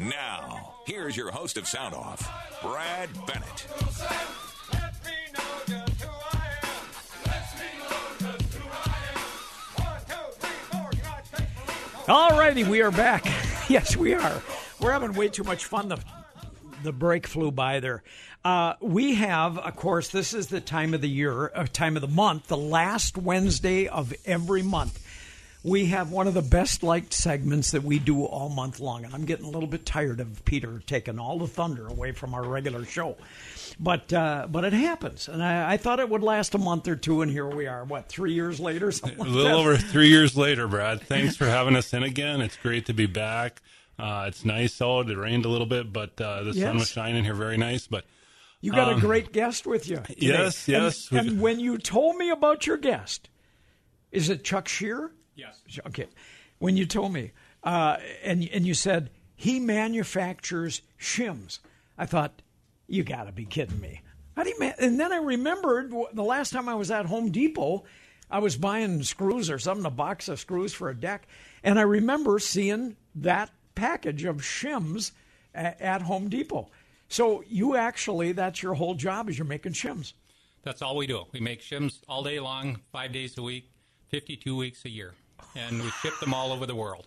Now, here's your host of Sound Off, Brad Bennett. All righty, we are back. yes, we are. We're having way too much fun. The, the break flew by there. Uh, we have, of course, this is the time of the year, uh, time of the month, the last Wednesday of every month. We have one of the best liked segments that we do all month long. And I'm getting a little bit tired of Peter taking all the thunder away from our regular show. But uh, but it happens, and I, I, thought it would last a month or two, and here we are. What three years later? a little over three years later, Brad. Thanks for having us in again. It's great to be back. Uh, it's nice out. It rained a little bit, but uh, the yes. sun was shining here, very nice. But you got um, a great guest with you. Today. Yes, yes. And, and, when you told me about your guest, is it Chuck Shear? Yes. Okay. When you told me, uh, and and you said he manufactures shims, I thought you got to be kidding me. How do you man- and then I remembered the last time I was at Home Depot, I was buying screws or something, a box of screws for a deck, and I remember seeing that package of shims at, at Home Depot. So you actually, that's your whole job is you're making shims. That's all we do. We make shims all day long, five days a week, 52 weeks a year, and we ship them all over the world.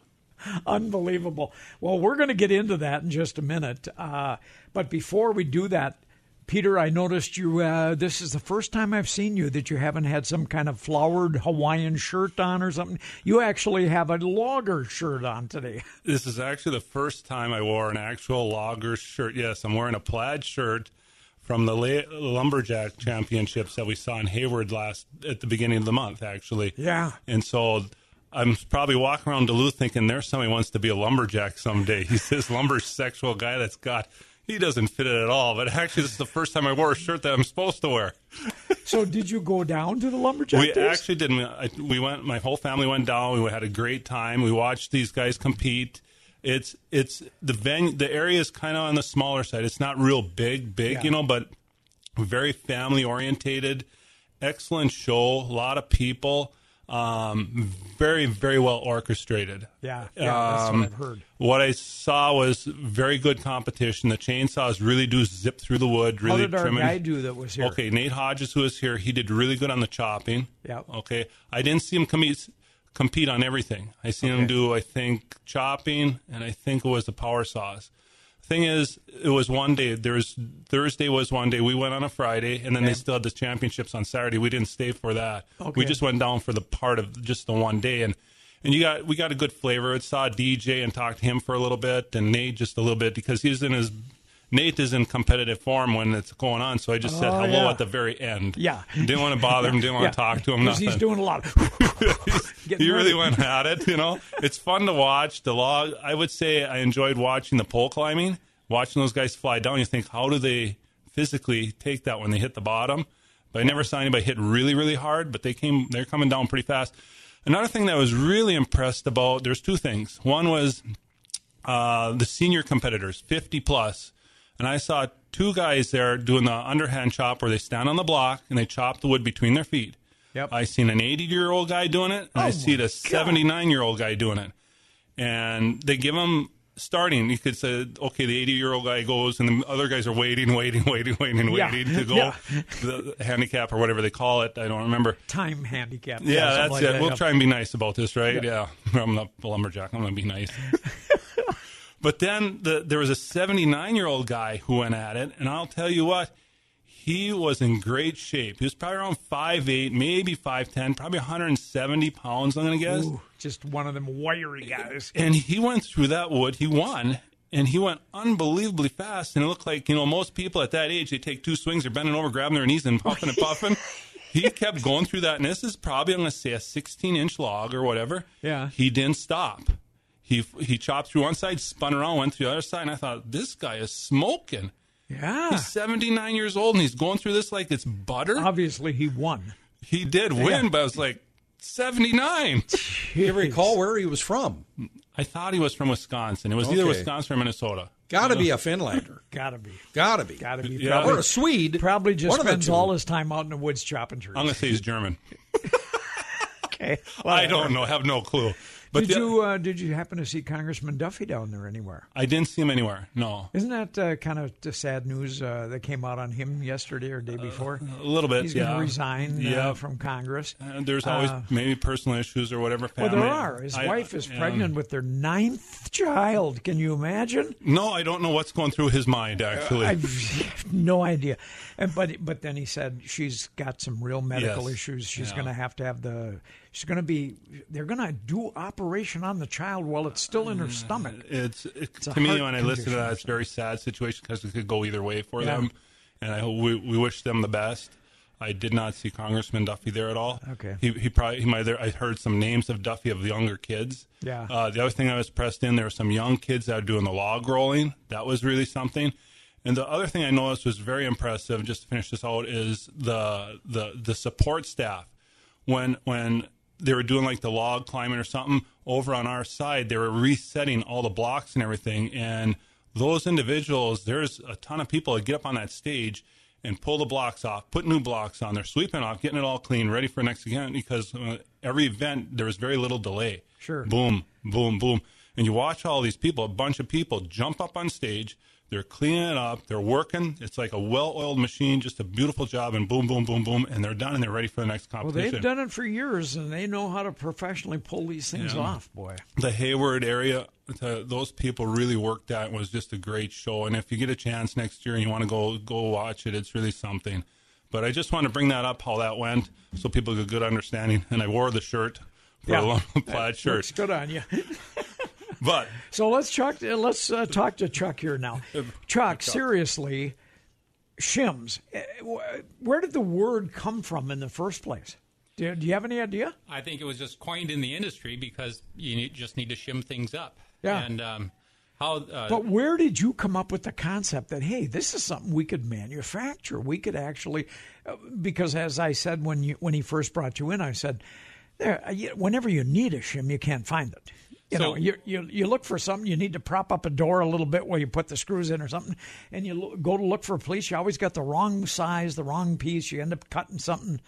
Unbelievable. Well, we're going to get into that in just a minute. Uh, but before we do that, Peter, I noticed you. Uh, this is the first time I've seen you that you haven't had some kind of flowered Hawaiian shirt on or something. You actually have a logger shirt on today. This is actually the first time I wore an actual logger shirt. Yes, I'm wearing a plaid shirt from the lumberjack championships that we saw in Hayward last at the beginning of the month, actually. Yeah. And so I'm probably walking around Duluth thinking there's somebody wants to be a lumberjack someday. He's this lumber sexual guy that's got he doesn't fit it at all. But actually, this is the first time I wore a shirt that I'm supposed to wear. so, did you go down to the lumberjack? We days? actually did. not We went. My whole family went down. We had a great time. We watched these guys compete. It's it's the venue. The area is kind of on the smaller side. It's not real big, big, yeah. you know, but very family orientated. Excellent show. A lot of people um, very, very well orchestrated. Yeah, yeah that's um, what I've heard. What I saw was very good competition. The chainsaws really do zip through the wood. Really How did our guy do that was here? Okay, Nate Hodges, who was here, he did really good on the chopping. Yeah. Okay, I didn't see him compete compete on everything. I seen okay. him do, I think, chopping, and I think it was the power saws thing is, it was one day. There was Thursday was one day. We went on a Friday, and then okay. they still had the championships on Saturday. We didn't stay for that. Okay. We just went down for the part of just the one day, and and you got we got a good flavor. I saw DJ and talked to him for a little bit, and Nate just a little bit because he's in his Nate is in competitive form when it's going on, so I just said oh, hello yeah. at the very end. Yeah, didn't want to bother him, didn't want yeah. to talk to him. Nothing. He's doing a lot. he really went at it. You know, it's fun to watch the log. I would say I enjoyed watching the pole climbing, watching those guys fly down. You think, how do they physically take that when they hit the bottom? But I never saw anybody hit really, really hard. But they came, they're coming down pretty fast. Another thing that I was really impressed about, there's two things. One was uh, the senior competitors, 50 plus and I saw two guys there doing the underhand chop where they stand on the block and they chop the wood between their feet. Yep. I seen an 80 year old guy doing it, and oh I seen a 79 year old guy doing it. And they give them starting. You could say, okay, the 80 year old guy goes, and the other guys are waiting, waiting, waiting, waiting, yeah. waiting to go yeah. the handicap or whatever they call it. I don't remember. Time handicap. Yeah, yeah that's like it. That. We'll try and be nice about this, right? Yeah. I'm not a lumberjack. I'm going to be nice. But then the, there was a 79 year old guy who went at it, and I'll tell you what, he was in great shape. He was probably around 5'8, maybe 5'10, probably 170 pounds, I'm going to guess. Ooh, just one of them wiry guys. And he went through that wood. He won, and he went unbelievably fast. And it looked like, you know, most people at that age, they take two swings, they're bending over, grabbing their knees, and puffing and puffing. he kept going through that, and this is probably, I'm going to say, a 16 inch log or whatever. Yeah. He didn't stop. He he chopped through one side, spun around, went to the other side, and I thought this guy is smoking. Yeah, he's seventy nine years old and he's going through this like it's butter. Obviously, he won. He did win, yeah. but I was like seventy nine. You recall where he was from? I thought he was from Wisconsin. It was okay. either Wisconsin or Minnesota. Got to be a Finlander. Got to be. Got to be. Got to be. Yeah. Probably, or a Swede. Probably just spends all his time out in the woods chopping trees. I'm going to say he's German. okay. Well, I don't know. Have no clue. But did the- you uh, did you happen to see Congressman Duffy down there anywhere? I didn't see him anywhere. No, Isn't that uh, kind of the sad news uh, that came out on him yesterday or day before? a little bit. He's yeah. going to resign Yeah. uh, from Congress. And there's always Uh, maybe personal issues or whatever. Well, there are. His I- wife is um, pregnant with their ninth child. Can you imagine? No, I don't know what's going through his mind. Actually, I have no idea. And but but then he said she's got some real medical Yes. issues. She's Yeah. going to have to have the. She's going to be. They're going to do operation on the child while it's still in her stomach. it's, it, a to me when I listen to that, it's a very sad situation because it could go either way for Yeah. them, and I hope we, we wish them the best. I did not see Congressman Duffy there at all. Okay. he he probably he might. There, I heard some names of Duffy of the younger kids. Yeah. Uh, the other thing I was pressed in there were some young kids that were doing the log rolling. That was really something. And the other thing I noticed was very impressive. Just to finish this out, is the the the support staff when when they were doing like the log climbing or something over on our side, they were resetting all the blocks and everything. And those individuals, there's a ton of people that get up on that stage and pull the blocks off, put new blocks on. They're sweeping off, getting it all clean, ready for next event because uh, every event there was very little delay. Sure. Boom, boom, boom. And you watch all these people, a bunch of people jump up on stage. They're cleaning it up. They're working. It's like a well-oiled machine, just a beautiful job. And boom, boom, boom, boom, and they're done and they're ready for the next competition. Well, they've done it for years, and they know how to professionally pull these things Yeah. off. Boy, the Hayward area, those people really worked at. It was just a great show. And if you get a chance next year and you want to go go watch it, it's really something. But I just want to bring that up how that went, so people get a good understanding. And I wore the shirt for Yeah. a long plaid shirt. looks good on you. But So let's Chuck. uh, Let's uh, talk to Chuck here now. Chuck, seriously, shims. uh, Where did the word come from in the first place? Do you, do you have any idea? I think it was just coined in the industry because you need, just need to shim things up. Yeah. And um, how? Uh, But where did you come up with the concept that hey, this is something we could manufacture? We could actually, uh, because as I said when you when he first brought you in, I said, there, uh, you- whenever you need a shim, you can't find it. You So- know, you, you you look for something. You need to prop up a door a little bit where you put the screws in or something, and you lo- go to look for a piece. You always got the wrong size, the wrong piece. You end up cutting something.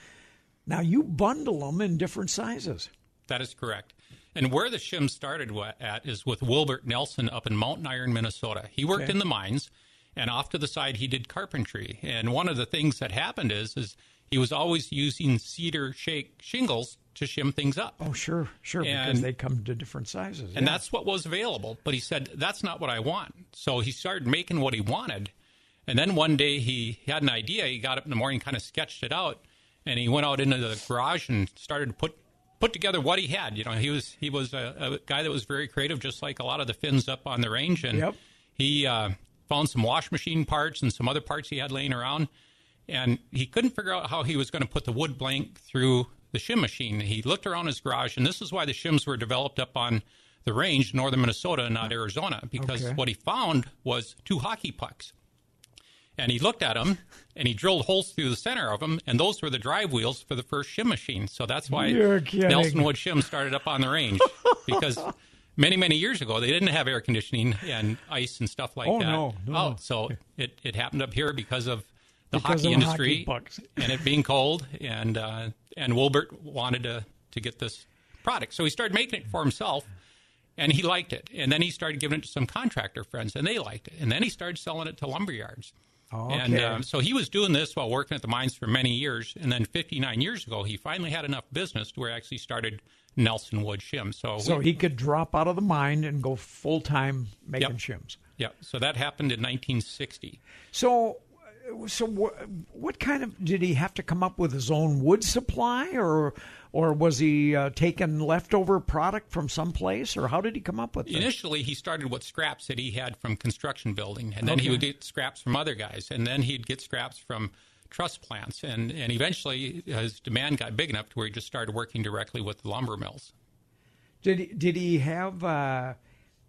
Now you bundle them in different sizes. That is correct. And where the shim started at is with Wilbert Nelson up in Mountain Iron, Minnesota. He worked Okay. in the mines, and off to the side he did carpentry. And one of the things that happened is, is he was always using cedar shake shingles to shim things up. Oh, sure, sure, because they come to different sizes. And yeah. that's what was available. But he said, that's not what I want. So he started making what he wanted. And then one day he had an idea. He got up in the morning, kind of sketched it out, and he went out into the garage and started to put put together what he had. You know, he was he was a, a guy that was very creative, just like a lot of the Finns up on the range. And Yep. he uh, found some wash machine parts and some other parts he had laying around, and he couldn't figure out how he was going to put the wood blank through the shim machine. He looked around his garage, and this is why the shims were developed up on the range, northern Minnesota, not mm-hmm. Arizona, because Okay. what he found was two hockey pucks. And he looked at them, and he drilled holes through the center of them, and those were the drive wheels for the first shim machine. So that's why. Nelson Wood Shim started up on the range, because many many years ago they didn't have air conditioning and ice and stuff like Oh, that. no, no. Oh, so it, it happened up here because of the Because hockey industry hockey and it being cold, and uh, and Wilbert wanted to to get this product, so he started making it for himself. And he liked it, and then he started giving it to some contractor friends, and they liked it, and then he started selling it to lumber yards. And Okay. um, so he was doing this while working at the mines for many years, and then 59 years ago, he finally had enough business to where he actually started Nelson Wood Shim. So, So we- he could drop out of the mine and go full time making Yep. shims. yeah, so that happened in 1960. So, so what, what kind of did he have to come up with his own wood supply, or or was he uh, taking leftover product from someplace, or how did he come up with this? Initially, he started with scraps that he had from construction building, and then he would get scraps from other guys, and then he'd get scraps from truss plants, and, and eventually his demand got big enough to where he just started working directly with the lumber mills. Did he, did he have? Uh,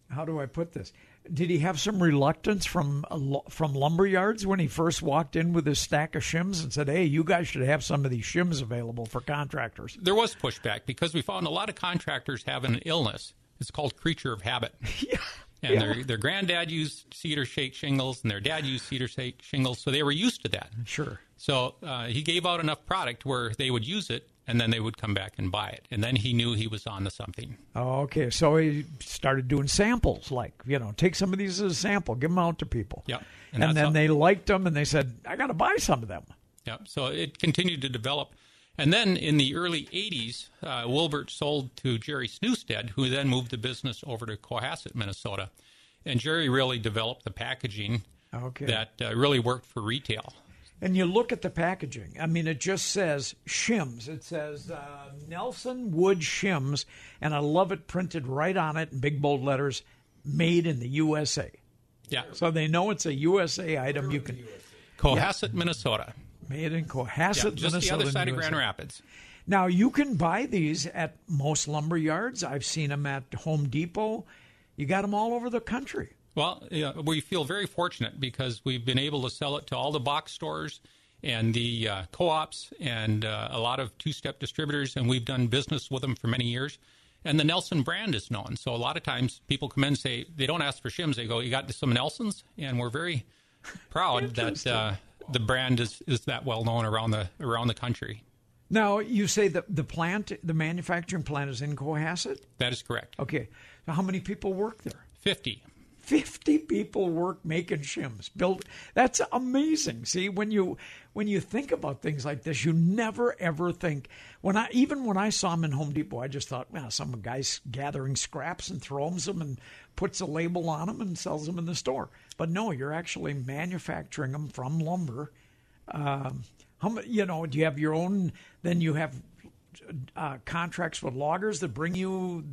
how do I put this? Did he have some reluctance from a from lumber yards when he first walked in with his stack of shims and said, "Hey, you guys should have some of these shims available for contractors." There was pushback because we found a lot of contractors have an illness. It's called creature of habit. yeah. And Yeah. their their granddad used cedar shake shingles, and their dad used cedar shake shingles, so they were used to that. Sure. So uh, he gave out enough product where they would use it, and then they would come back and buy it. And then he knew he was on to something. Oh, okay. So he started doing samples, like you know, take some of these as a sample, give them out to people. Yep. And, And then how- they liked them, and they said, "I got to buy some of them." Yeah, so it continued to develop. And then in the early 80s, uh, Wilbert sold to Jerry Snewstead, who then moved the business over to Cohasset, Minnesota. And Jerry really developed the packaging Okay. that uh, really worked for retail. And you look at the packaging. I mean, it just says shims. It says uh, Nelson Wood shims, and I love it printed right on it in big bold letters, made in the USA. Yeah, So they know it's a USA item. You can Cohasset, Minnesota. made in Yeah, Cohasset, just the other side of USA. Grand Rapids. Now you can buy these at most lumber yards. I've seen them at Home Depot. You got them all over the country. Well, yeah, we feel very fortunate because we've been able to sell it to all the box stores and the uh, co-ops and uh, a lot of two-step distributors, and we've done business with them for many years. And the Nelson brand is known, so a lot of times people come in and say they don't ask for shims; they go, "You got some Nelsons?" And we're very proud that uh, the brand is, is that well known around the around the country. Now you say that the plant, the manufacturing plant, is in Cohasset. That is correct. Okay, so how many people work there? Fifty. 50 people work making shims build that's amazing. See when you when you think about things like this you never ever think when i even when i saw them in home depot i just thought well some guy's gathering scraps and throws them and puts a label on them and sells them in the store. But no you're actually manufacturing them from lumber. Um, how you know do you have your own then you have uh, contracts with loggers that bring you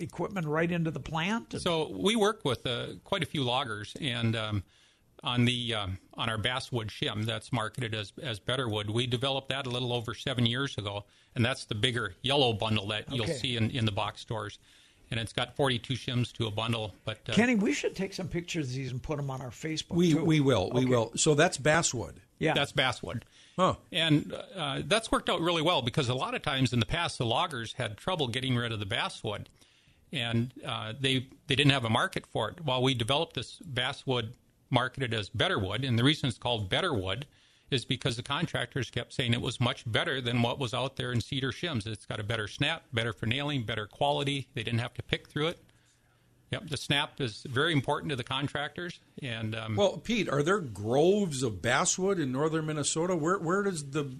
equipment right into the plant So we work with uh, quite a few loggers, and um, on the um, on our basswood shim that's marketed as as Betterwood, we developed that a little over seven years ago, and that's the bigger yellow bundle that you'll see in, in the box stores, and it's got 42 shims to a bundle. But uh, Kenny, we should take some pictures of these and put them on our Facebook. We too. we will we will. So that's basswood. Yeah, that's basswood. Huh. And uh, that's worked out really well because a lot of times in the past, the loggers had trouble getting rid of the basswood, and uh, they they didn't have a market for it. While we developed this basswood marketed as Betterwood, and the reason it's called Betterwood is because the contractors kept saying it was much better than what was out there in cedar shims. It's got a better snap, better for nailing, better quality. They didn't have to pick through it. Yep, the snap is very important to the contractors, and um, Well, Pete, are there groves of basswood in northern Minnesota? Where where does the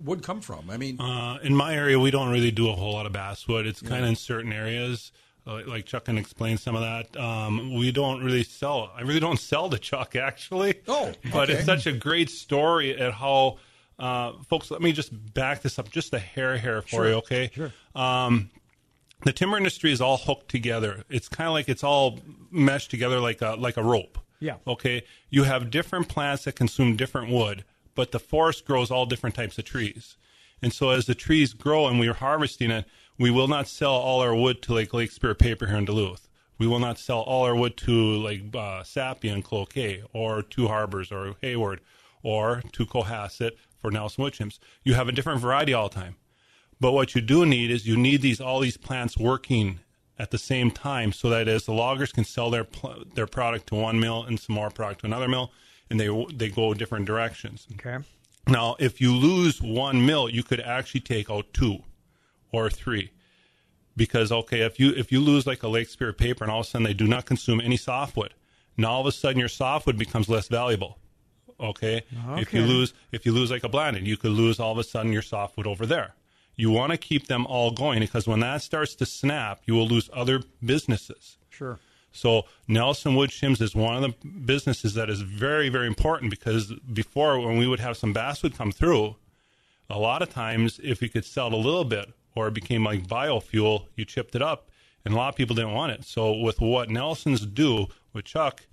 wood come from? I mean, Uh, in my area, we don't really do a whole lot of basswood. It's kind of in certain areas, like Chuck can explain some of that. Um, we don't really sell. I really don't sell to Chuck actually. Oh, but it's such a great story at how, uh, folks. Let me just back this up just a hair hair for you, okay? Sure. Um, the timber industry is all hooked together. It's kind of like it's all meshed together like a like a rope. Yeah. Okay. You have different plants that consume different wood, but the forest grows all different types of trees. And so as the trees grow and we are harvesting it, we will not sell all our wood to like Lake Superior Paper here in Duluth. We will not sell all our wood to like uh, Sappi and Cloquet or to Harbors or Hayward or to Cohasset for Nelson Wood Shims. You have a different variety all the time. But what you do need is you need these all these plants working at the same time, so that as the loggers can sell their pl- their product to one mill and some more product to another mill, and they they go different directions. okay. Now, if you lose one mill, you could actually take out two or three. Because okay, if you if you lose like a Lake Superior paper and all of a sudden they do not consume any softwood, now all of a sudden your softwood becomes less valuable. Okay? If you lose if you lose like a Blandin, you could lose all of a sudden your softwood over there. You want to keep them all going because when that starts to snap, you will lose other businesses. Sure. So Nelson Wood Shims is one of the businesses that is very, very important because before when we would have some basswood come through, a lot of times if we could sell it a little bit or it became like biofuel, you chipped it up and a lot of people didn't want it. So with what Nelson's do with Chuck,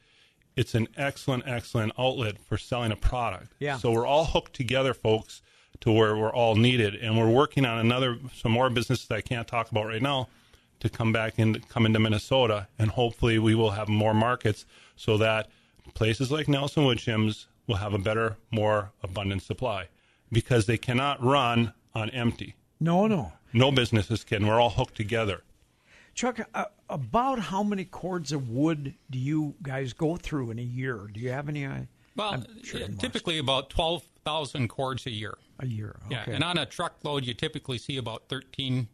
it's an excellent, excellent outlet for selling a product. Yeah. So we're all hooked together, folks, to where we're all needed, and we're working on another, some more businesses that I can't talk about right now, to come back and come into Minnesota, and hopefully we will have more markets so that places like Nelson Wood Shims will have a better, more abundant supply, because they cannot run on empty. No, no. No businesses can. We're all hooked together. Chuck, uh, about how many cords of wood do you guys go through in a year? Do you have any? Uh, Well, I'm sure uh, must. typically about 12,000 thousand cords a year. A year. Okay. Yeah, and on a truckload, you typically see about thirteen.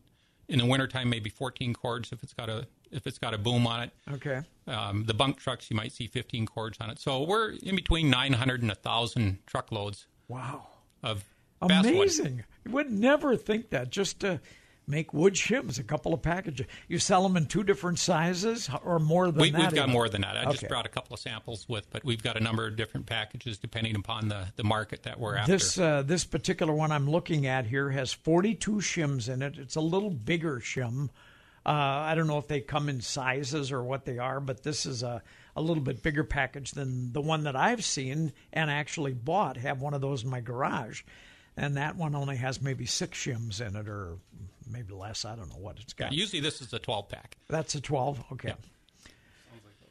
In the wintertime, maybe fourteen cords if it's got a if it's got a boom on it. okay. Um, the bunk trucks, you might see 15 cords on it. So we're in between 900 and 1,000 truckloads Wow. of basswood. Amazing. You would never think that. Just to make wood shims, a couple of packages. You sell them in two different sizes or more than We, that? we've got even? more than that. I just brought a couple of samples with, but we've got a number of different packages depending upon the, the market that we're after. This uh, this particular one I'm looking at here has 42 shims in it. It's a little bigger shim. Uh, I don't know if they come in sizes or what they are, but this is a, a little bit bigger package than the one that I've seen and actually bought. Have one of those in my garage, and that one only has maybe six shims in it, or maybe less. I don't know what it's got. Usually this is a 12 pack. That's a 12. Okay.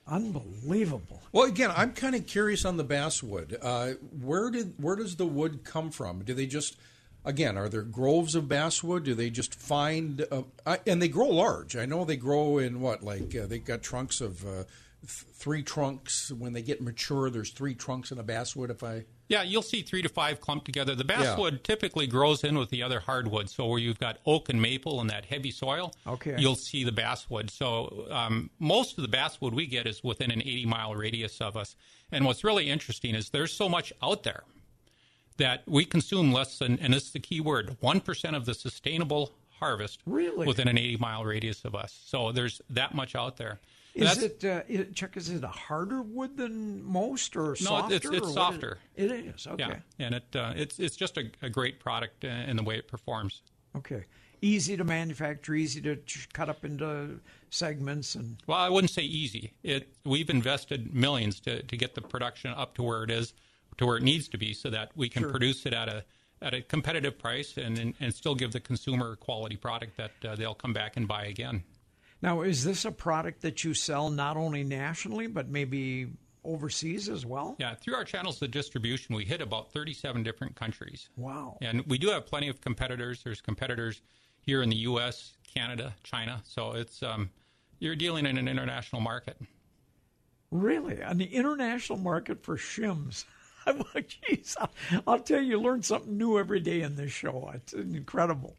Unbelievable. Well, again, I'm kind of curious on the basswood. Uh, where did where does the wood come from? Do they just again are there groves of basswood? Do they just find uh, I, and they grow large? I know they grow in what like uh, they got trunks of uh, th- three trunks. When they get mature, there's three trunks in a basswood. If I Yeah, you'll see three to five clumped together. The basswood typically grows in with the other hardwood. So where you've got oak and maple and that heavy soil, Okay. you'll see the basswood. So um, most of the basswood we get is within an 80 mile radius of us. And what's really interesting is there's so much out there that we consume less than, and this is the key word, 1% of the sustainable harvest Really? within an 80 mile radius of us. So there's that much out there. Is it, uh, it, Chuck? Is it a harder wood than most, or No, softer? it's- it's what is- softer. It is. Okay. Yeah, and it uh, it's it's just a, a great product uh, in the way it performs. Okay. Easy to manufacture, easy to cut up into segments, and Well, I wouldn't say easy. It we've invested millions to, to get the production up to where it is, to where it needs to be, so that we can produce it at a at a competitive price and and, and still give the consumer a quality product that uh, they'll come back and buy again. Now is this a product that you sell not only nationally but maybe overseas as well? Yeah, through our channels of distribution, we hit about 37 different countries. Wow. And we do have plenty of competitors. There's competitors here in the U.S., Canada, China. So it's um, you're dealing in an international market. Really, on the international market for shims. I'm like, I'll, I'll tell you, you learn something new every day in this show. It's incredible.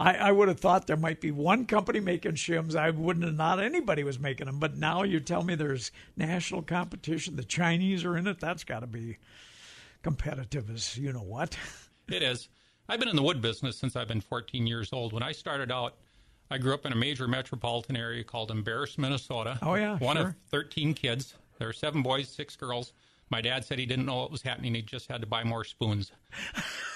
I, I would have thought there might be one company making shims. I wouldn't have thought anybody was making them. But now you tell me there's national competition. The Chinese are in it. That's got to be competitive as you know what. It is. I've been in the wood business since I've been 14 years old. When I started out, I grew up in a major metropolitan area called Embarrass, Minnesota. Oh, yeah, One sure. of 13 kids. There were seven boys, six girls. My dad said he didn't know what was happening. He just had to buy more spoons.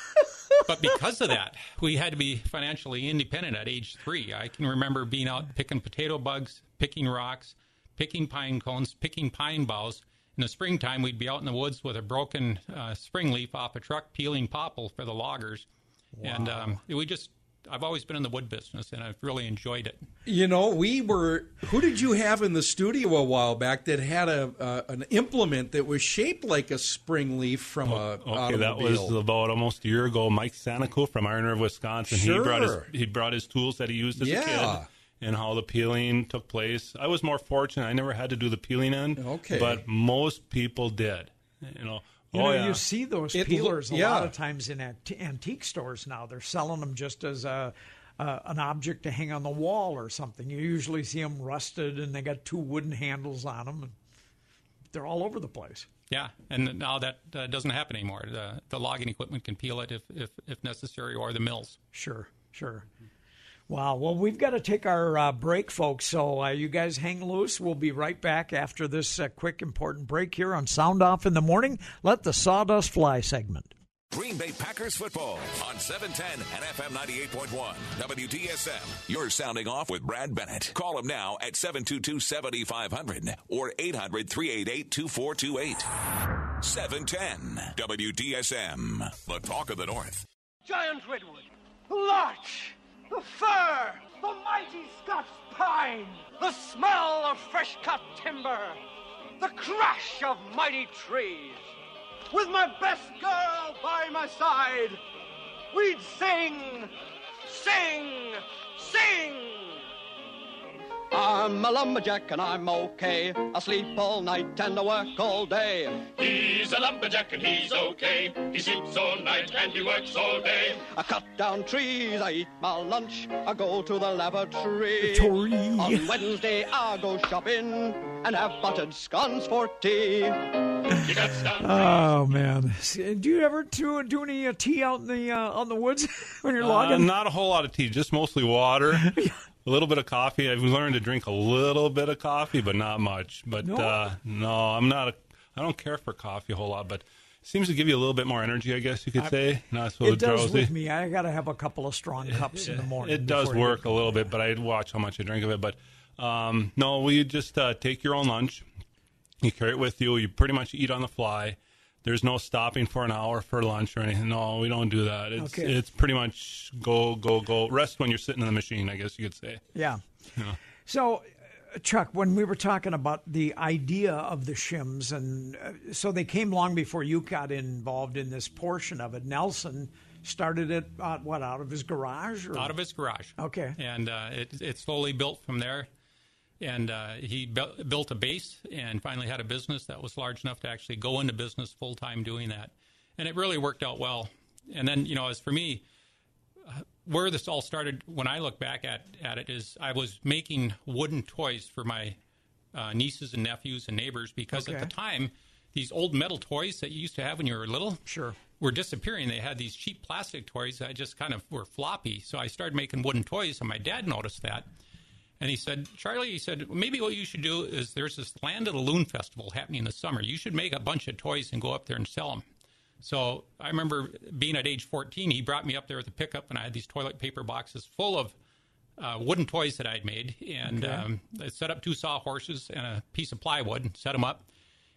but because of that, we had to be financially independent at age three. I can remember being out picking potato bugs, picking rocks, picking pine cones, picking pine boughs. In the springtime, we'd be out in the woods with a broken uh, spring leaf off a truck, peeling popple for the loggers. And um, we just, I've always been in the wood business, and I've really enjoyed it. You know, we were. Who did you have in the studio a while back that had a uh, an implement that was shaped like a spring leaf from a Okay, that was automobile? about almost a year ago. Mike Sanico from Iron River, Wisconsin. He brought his Sure. he brought his tools that he used as a kid and how the peeling took place. I was more fortunate; I never had to do the peeling end. Okay. but most people did. You know. You oh know, yeah. you see those It peelers loo- a lot of times in ant- antique stores now. They're selling them just as a, uh, an object to hang on the wall or something. You usually see them rusted and they got two wooden handles on them. And they're all over the place. Yeah, and now that uh, doesn't happen anymore. The, the logging equipment can peel it if, if, if necessary, or the mills. Sure, sure. Wow. Well, we've got to take our uh, break, folks. So uh, you guys hang loose. We'll be right back after this uh, quick, important break here on Sound Off in the Morning. Let the sawdust fly segment. Green Bay Packers football on 710 and FM 98.1 WDSM. You're sounding off with Brad Bennett. Call him now at 722-7500 or 800-388-2428. 710 WDSM. The talk of the North. giant redwood, the larch, the fir, the mighty Scots pine, the smell of fresh cut timber, the crash of mighty trees. With my best girl by my side, we'd sing, sing, sing. I'm a lumberjack and I'm okay. I sleep all night and I work all day. He's a lumberjack and he's okay. He sleeps all night and he works all day. I cut down trees, I eat my lunch, I go to the lavatory. Tory. On Wednesday I go shopping and have buttered scones for tea. He cuts down Oh man, do you ever do, do any uh, tea out in the uh, on the woods when you're Uh, logging? not a whole lot of tea, just mostly water. A little bit of coffee. I've learned to drink a little bit of coffee, but not much. But No? uh, no, I'm not. A, I don't care for coffee a whole lot, but it seems to give you a little bit more energy. I guess you could say. Not so it does drowsy. with me. I got to have a couple of strong cups in the morning. It does work a little bit, but I watch how much I drink of it. But um, no, we just uh, take your own lunch. You carry it with you. You pretty much eat on the fly. There's no stopping for an hour for lunch or anything. No, we don't do that. It's Okay. it's pretty much go go go. Rest when you're sitting in the machine. I guess you could say. Yeah. So, uh, Chuck, when we were talking about the idea of the shims, and uh, so they came long before you got involved in this portion of it. Nelson started it uh, what out of his garage or out of his garage. Okay. And uh, it, it slowly built from there. And uh, he bu- built a base and finally had a business that was large enough to actually go into business full time doing that. And it really worked out well. And then, you know, as for me, uh, where this all started, when I look back at, at it, is I was making wooden toys for my uh, nieces and nephews and neighbors because Okay. at the time, these old metal toys that you used to have when you were little Sure. were disappearing. They had these cheap plastic toys that just kind of were floppy. So I started making wooden toys, and my dad noticed that. And he said, Charlie, he said, maybe what you should do is there's this Land of the Loon Festival happening this summer. You should make a bunch of toys and go up there and sell them. So I remember being at age 14, he brought me up there with a pickup, and I had these toilet paper boxes full of uh, wooden toys that I'd made. And um, I set up two sawhorses and a piece of plywood and set them up.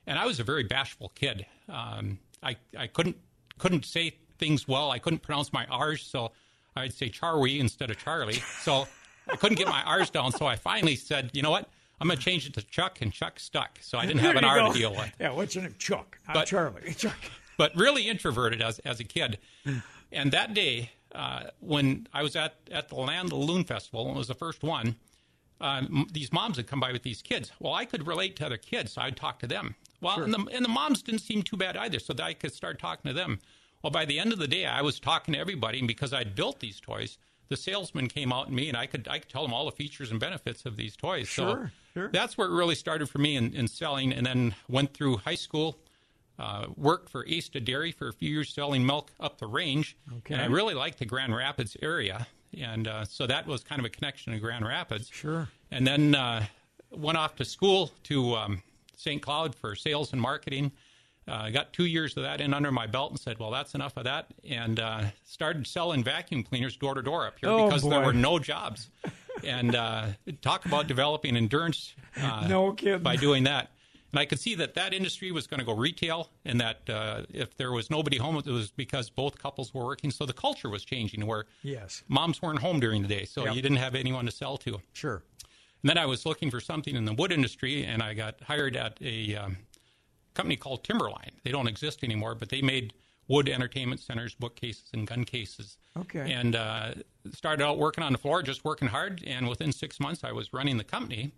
And I was a very bashful kid. Um, I, I couldn't couldn't say things well. I couldn't pronounce my R's, so I'd say Charlie instead of Charlie. So I couldn't get my R's down. So I finally said, you know what? I'm going to change it to Chuck, and Chuck stuck. So I didn't have an R go. to deal with Yeah, what's your name? Chuck. Not But- Charlie. Chuck. but really introverted as, as a kid. And that day, uh, when I was at, at the Land of the Loon Festival, and it was the first one, um, these moms had come by with these kids. Well, I could relate to other kids, so I'd talk to them. Well, and, the, and the moms didn't seem too bad either, so that I could start talking to them. Well, by the end of the day, I was talking to everybody, and because I'd built these toys, the salesman came out and me, and I could I could tell them all the features and benefits of these toys. Sure, so sure. that's where it really started for me in, in selling, and then went through high school, uh, worked for Asta Dairy for a few years selling milk up the range. Okay. And I really liked the Grand Rapids area. And uh, so that was kind of a connection to Grand Rapids. Sure. And then uh, went off to school to um, St. Cloud for sales and marketing. Uh, got two years of that in under my belt and said, well, that's enough of that. And uh, started selling vacuum cleaners door to door up here Oh, because there were no jobs. and uh, talk about developing endurance uh, No kidding. by doing that. And I could see that that industry was going to go retail, and that uh, if there was nobody home, it was because both couples were working. So the culture was changing, where Yes. moms weren't home during the day, so Yep. you didn't have anyone to sell to. Sure. And then I was looking for something in the wood industry, and I got hired at a um, company called Timberline. They don't exist anymore, but they made wood entertainment centers, bookcases, and gun cases. Okay. And uh, started out working on the floor, just working hard. And within six months, I was running the company.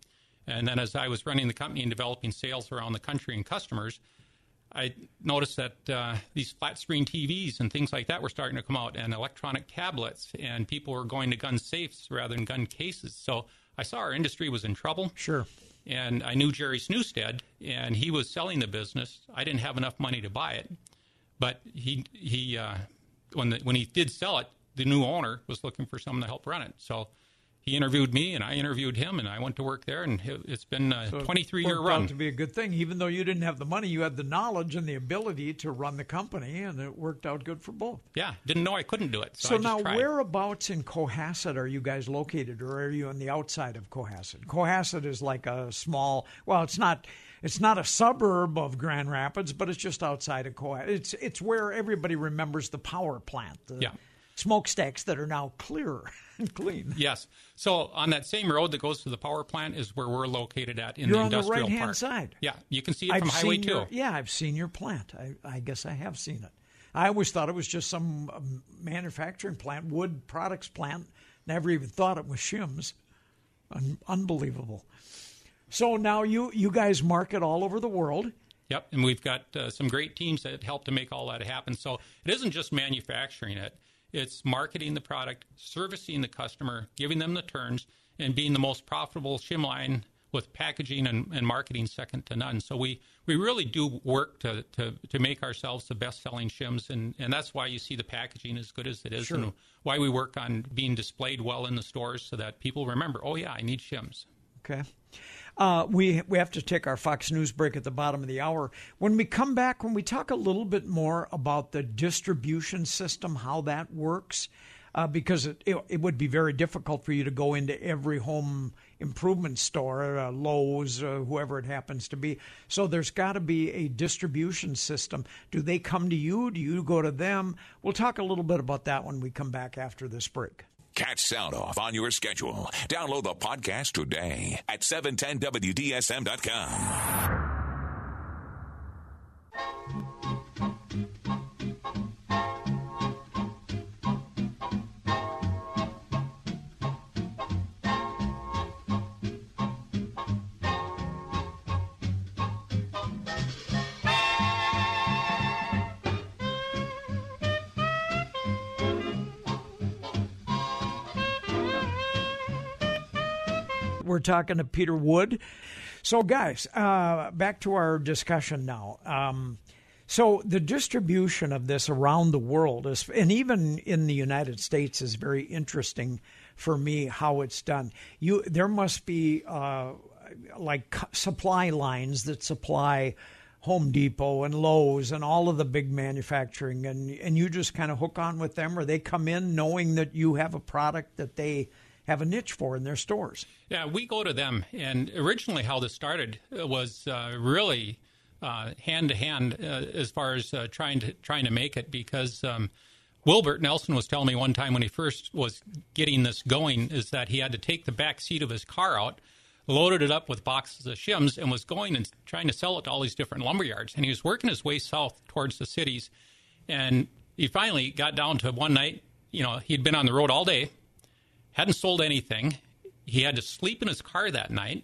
And then as I was running the company and developing sales around the country and customers, I noticed that uh, these flat screen TVs and things like that were starting to come out, and electronic tablets, and people were going to gun safes rather than gun cases. So I saw our industry was in trouble. Sure. And I knew Jerry Snewstead, and he was selling the business. I didn't have enough money to buy it, but he he uh, when the, when he did sell it, the new owner was looking for someone to help run it. So he interviewed me, and I interviewed him, and I went to work there, and it, it's been a So 23 year run. Out to be a good thing, even though you didn't have the money, you had the knowledge and the ability to run the company, and it worked out good for both. Yeah, didn't know I couldn't do it. So, So, now, whereabouts in Cohasset are you guys located, or are you on the outside of Cohasset? Cohasset is like a small. Well, it's not. It's not a suburb of Grand Rapids, but it's just outside of Cohasset. It's it's where everybody remembers the power plant. The Yeah. Smokestacks that are now clear and clean. Yes. So on that same road that goes to the power plant is where we're located at in You're the on the industrial right-hand park. side. Yeah, you can see it from Highway seen Two. your, yeah, I've seen your plant. I, I guess I have seen it. I always thought it was just some um, manufacturing plant, wood products plant. Never even thought it was shims. Un- unbelievable. So now you you guys market all over the world. Yep, and we've got uh, some great teams that help to make all that happen. So it isn't just manufacturing it; it's marketing the product, servicing the customer, giving them the turns, and being the most profitable shim line with packaging and, and marketing second to none. So we, we really do work to, to, to make ourselves the best selling shims, and, and that's why you see the packaging as good as it is, Sure. and why we work on being displayed well in the stores so that people remember, oh yeah, I need shims. Okay. Uh, we we have to take our Fox News break at the bottom of the hour. When we come back, when we talk a little bit more about the distribution system, how that works, uh, because it, it it would be very difficult for you to go into every home improvement store, uh, Lowe's, uh, whoever it happens to be. So there's got to be a distribution system. Do they come to you? Do you go to them? We'll talk a little bit about that when we come back after this break. Catch Sound Off on your schedule. Download the podcast today at 710WDSM.com. talking to Peter Wood. So, guys, uh, back to our discussion now. Um, so, the distribution of this around the world is, and even in the United States, is very interesting for me how it's done. You, there must be uh, like supply lines that supply Home Depot and Lowe's and all of the big manufacturing, and and you just kind of hook on with them, or they come in knowing that you have a product that they have a niche for in their stores. Yeah, we go to them. And originally, how this started was uh, really hand to hand as far as uh, trying to trying to make it because. Um, Wilbert Nelson was telling me one time when he first was getting this going is that he had to take the back seat of his car out, loaded it up with boxes of shims, and was going and trying to sell it to all these different lumber yards. And he was working his way south towards the cities, and he finally got down to one night. You know, he'd been on the road all day, hadn't sold anything. He had to sleep in his car that night.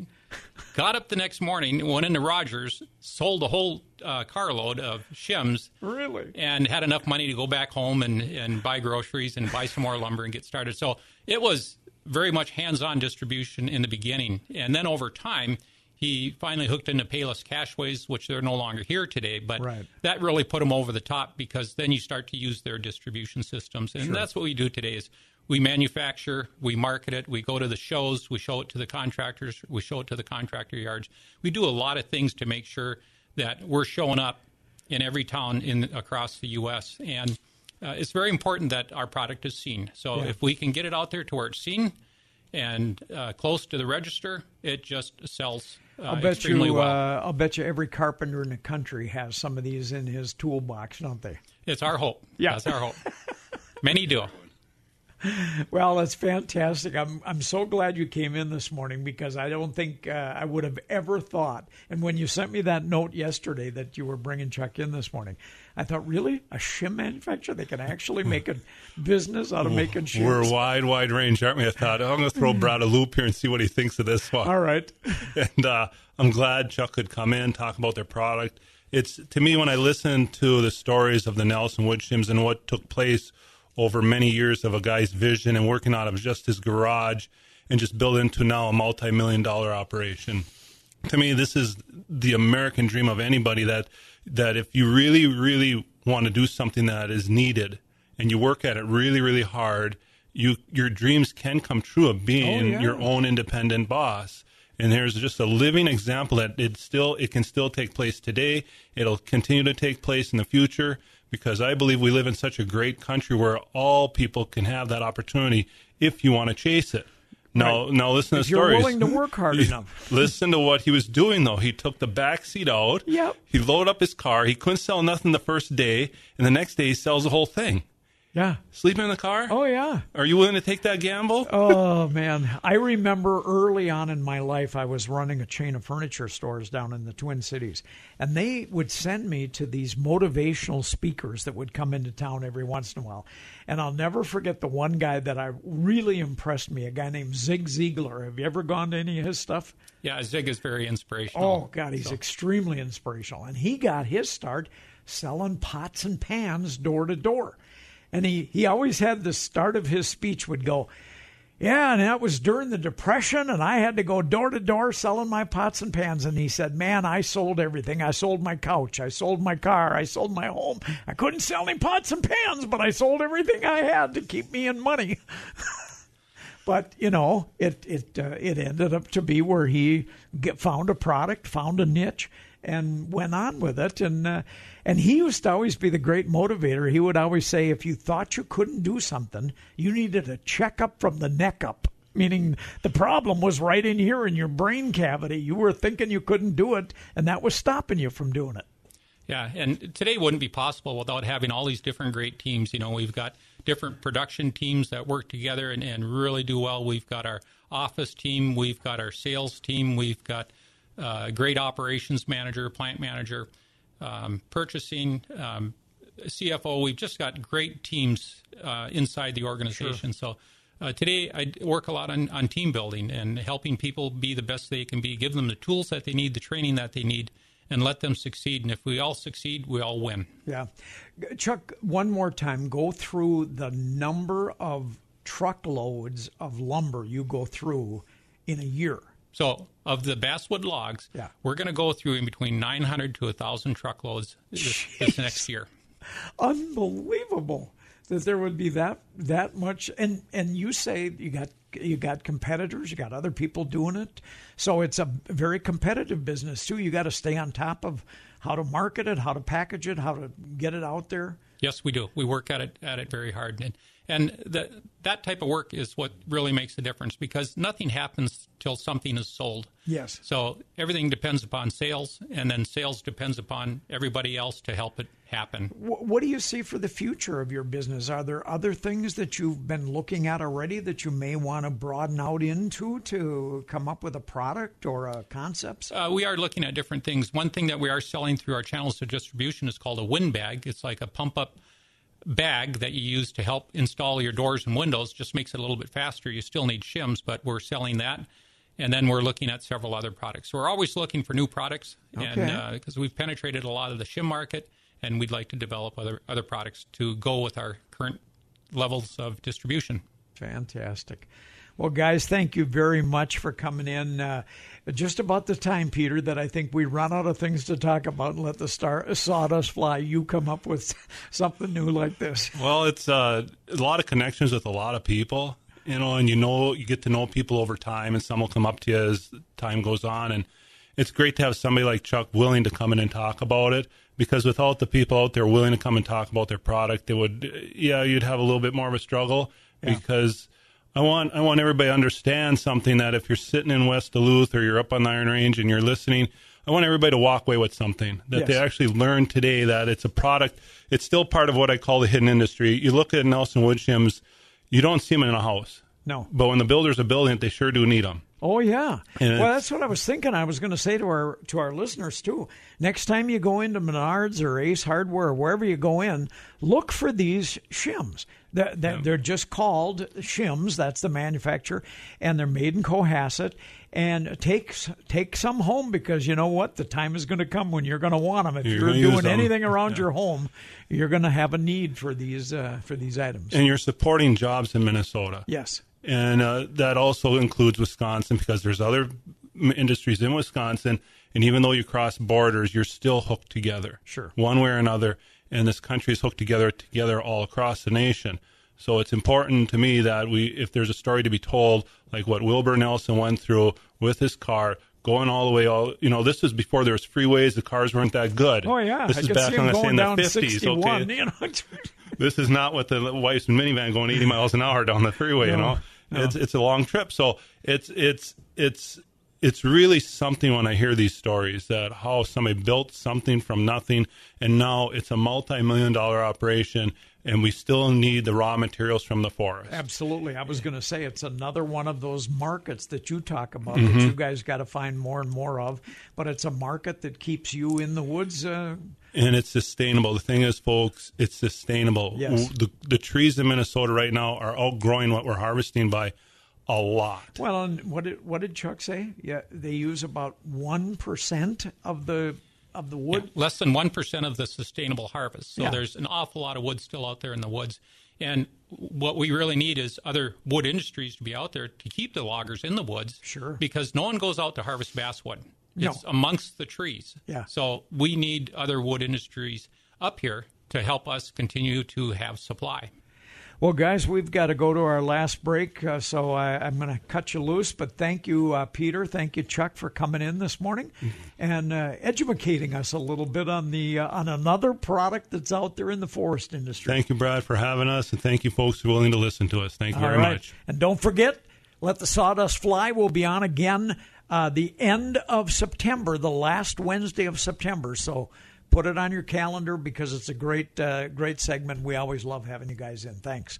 Got up the next morning, went into Rogers, sold a whole uh, carload of shims. Really? And had enough money to go back home and, and buy groceries and buy some more lumber and get started. So it was very much hands on distribution in the beginning. And then over time, he finally hooked into Payless Cashways, which they're no longer here today. But Right. that really put him over the top because then you start to use their distribution systems. And that's what we do today is we manufacture, we market it, we go to the shows, we show it to the contractors, we show it to the contractor yards. We do a lot of things to make sure that we're showing up in every town in across the U.S. And uh, it's very important that our product is seen. So if we can get it out there to where it's seen and uh, close to the register, it just sells uh, I'll bet extremely you. well. Uh, I'll bet you every carpenter in the country has some of these in his toolbox, don't they? it's our hope. Yeah. That's our hope. Many do. Well, that's fantastic. I'm I'm so glad you came in this morning because I don't think uh, I would have ever thought. And when you sent me that note yesterday that you were bringing Chuck in this morning, I thought, really, a shim manufacturer? They can actually make a business out of making shims. We're a wide, wide range, aren't we? I thought I'm going to throw Brad a loop here and see what he thinks of this one. All right. and uh, I'm glad Chuck could come in talk about their product. It's to me when I listen to the stories of the Nelson Wood shims and what took place over many years of a guy's vision and working out of just his garage and just build into now a multi-million dollar operation. To me, this is the American dream of anybody that that if you really, really want to do something that is needed and you work at it really, really hard, you your dreams can come true of being oh, yeah. your own independent boss. And there's just a living example that it still it can still take place today. It'll continue to take place in the future because I believe we live in such a great country where all people can have that opportunity if you want to chase it. Now, now listen If to you're stories. willing to work hard enough. listen to what he was doing though. He took the back seat out. Yep. He loaded up his car. He couldn't sell nothing the first day, and the next day he sells the whole thing. Yeah. Sleep in the car? Oh yeah. Are you willing to take that gamble? Oh man, I remember early on in my life I was running a chain of furniture stores down in the Twin Cities, and they would send me to these motivational speakers that would come into town every once in a while. And I'll never forget the one guy that I really impressed me, a guy named Zig Ziglar. Have you ever gone to any of his stuff? Yeah, Zig is very inspirational. Oh God, he's so. extremely inspirational, and he got his start selling pots and pans door to door. And he, he always had the start of his speech would go, yeah, and that was during the Depression, and I had to go door to door selling my pots and pans. And he said, Man, I sold everything. I sold my couch. I sold my car. I sold my home. I couldn't sell any pots and pans, but I sold everything I had to keep me in money. but, you know, it, it, uh, it ended up to be where he get, found a product, found a niche, and went on with it. And, uh, and he used to always be the great motivator. He would always say, if you thought you couldn't do something, you needed a checkup from the neck up. Meaning the problem was right in here in your brain cavity. You were thinking you couldn't do it, and that was stopping you from doing it. Yeah, and today wouldn't be possible without having all these different great teams. You know, we've got different production teams that work together and, and really do well. We've got our office team, we've got our sales team, we've got uh, great operations manager, plant manager um, purchasing, um, CFO. We've just got great teams uh, inside the organization. Sure. So uh, today I work a lot on, on team building and helping people be the best they can be, give them the tools that they need, the training that they need, and let them succeed. And if we all succeed, we all win. Yeah. Chuck, one more time, go through the number of truckloads of lumber you go through in a year. So, of the basswood logs, yeah. we're going to go through in between 900 to 1,000 truckloads this, this, next year. Unbelievable that there would be that that much. And and you say you got you got competitors, you got other people doing it. So it's a very competitive business too. You got to stay on top of how to market it, how to package it, how to get it out there. Yes, we do. We work at it at it very hard. And and the, that type of work is what really makes the difference because nothing happens till something is sold. Yes. So everything depends upon sales, and then sales depends upon everybody else to help it happen. What do you see for the future of your business? Are there other things that you've been looking at already that you may want to broaden out into to come up with a product or a concept? Uh, we are looking at different things. One thing that we are selling through our channels of distribution is called a wind bag. It's like a pump up bag that you use to help install your doors and windows just makes it a little bit faster. You still need shims, but we're selling that. And then we're looking at several other products. So we're always looking for new products, okay. and because uh, we've penetrated a lot of the shim market, and we'd like to develop other other products to go with our current levels of distribution. Fantastic. Well, guys, thank you very much for coming in. Uh, just about the time, Peter, that I think we run out of things to talk about and let the star sawdust fly. You come up with something new like this. Well, it's uh, a lot of connections with a lot of people, you know, and you know you get to know people over time, and some will come up to you as time goes on, and it's great to have somebody like Chuck willing to come in and talk about it. Because without the people out there willing to come and talk about their product, it would, yeah, you'd have a little bit more of a struggle yeah. because I want I want everybody to understand something that if you're sitting in West Duluth or you're up on the Iron Range and you're listening, I want everybody to walk away with something that yes. they actually learned today that it's a product. It's still part of what I call the hidden industry. You look at Nelson Wood shims, you don't see them in a house. No, but when the builders are building it, they sure do need them. Oh yeah. And well, that's what I was thinking. I was going to say to our to our listeners too. Next time you go into Menards or Ace Hardware or wherever you go in, look for these shims. They're, they're, they're just called shims. That's the manufacturer, and they're made in Cohasset. And take take some home because you know what, the time is going to come when you're going to want them. If you're, you're doing anything around yeah. your home, you're going to have a need for these uh, for these items. And you're supporting jobs in Minnesota. Yes, and uh, that also includes Wisconsin because there's other industries in Wisconsin, and even though you cross borders, you're still hooked together. Sure, one way or another and this country is hooked together together all across the nation. So it's important to me that we, if there's a story to be told, like what Wilbur Nelson went through with his car, going all the way all, you know, this was before there was freeways, the cars weren't that good. Oh yeah, this I is back in the fifties. Okay, you know? this is not what the wife's minivan going 80 miles an hour down the freeway. No, you know, no. it's it's a long trip. So it's it's it's it's really something when I hear these stories that how somebody built something from nothing and now it's a multi-million dollar operation and we still need the raw materials from the forest. Absolutely. I was going to say it's another one of those markets that you talk about mm-hmm. that you guys got to find more and more of, but it's a market that keeps you in the woods. Uh, and it's sustainable. The thing is, folks, it's sustainable. Yes. The, the trees in Minnesota right now are outgrowing what we're harvesting by a lot. Well, and what did what did Chuck say? Yeah, they use about one percent of the of the wood. Yeah, less than one percent of the sustainable harvest. So yeah. there's an awful lot of wood still out there in the woods. And what we really need is other wood industries to be out there to keep the loggers in the woods. Sure. Because no one goes out to harvest basswood. It's no. amongst the trees. Yeah. So we need other wood industries up here to help us continue to have supply. Well, guys, we've got to go to our last break, uh, so I, am going to cut you loose. But thank you, uh, Peter. Thank you, Chuck, for coming in this morning mm-hmm. and uh, educating us a little bit on the uh, on another product that's out there in the forest industry. Thank you, Brad, for having us, and thank you, folks, who are willing to listen to us. Thank you All very right. much. And don't forget, let the sawdust fly. We'll be on again uh, the end of September, the last Wednesday of September. So put it on your calendar because it's a great, uh, great segment. We always love having you guys in. Thanks.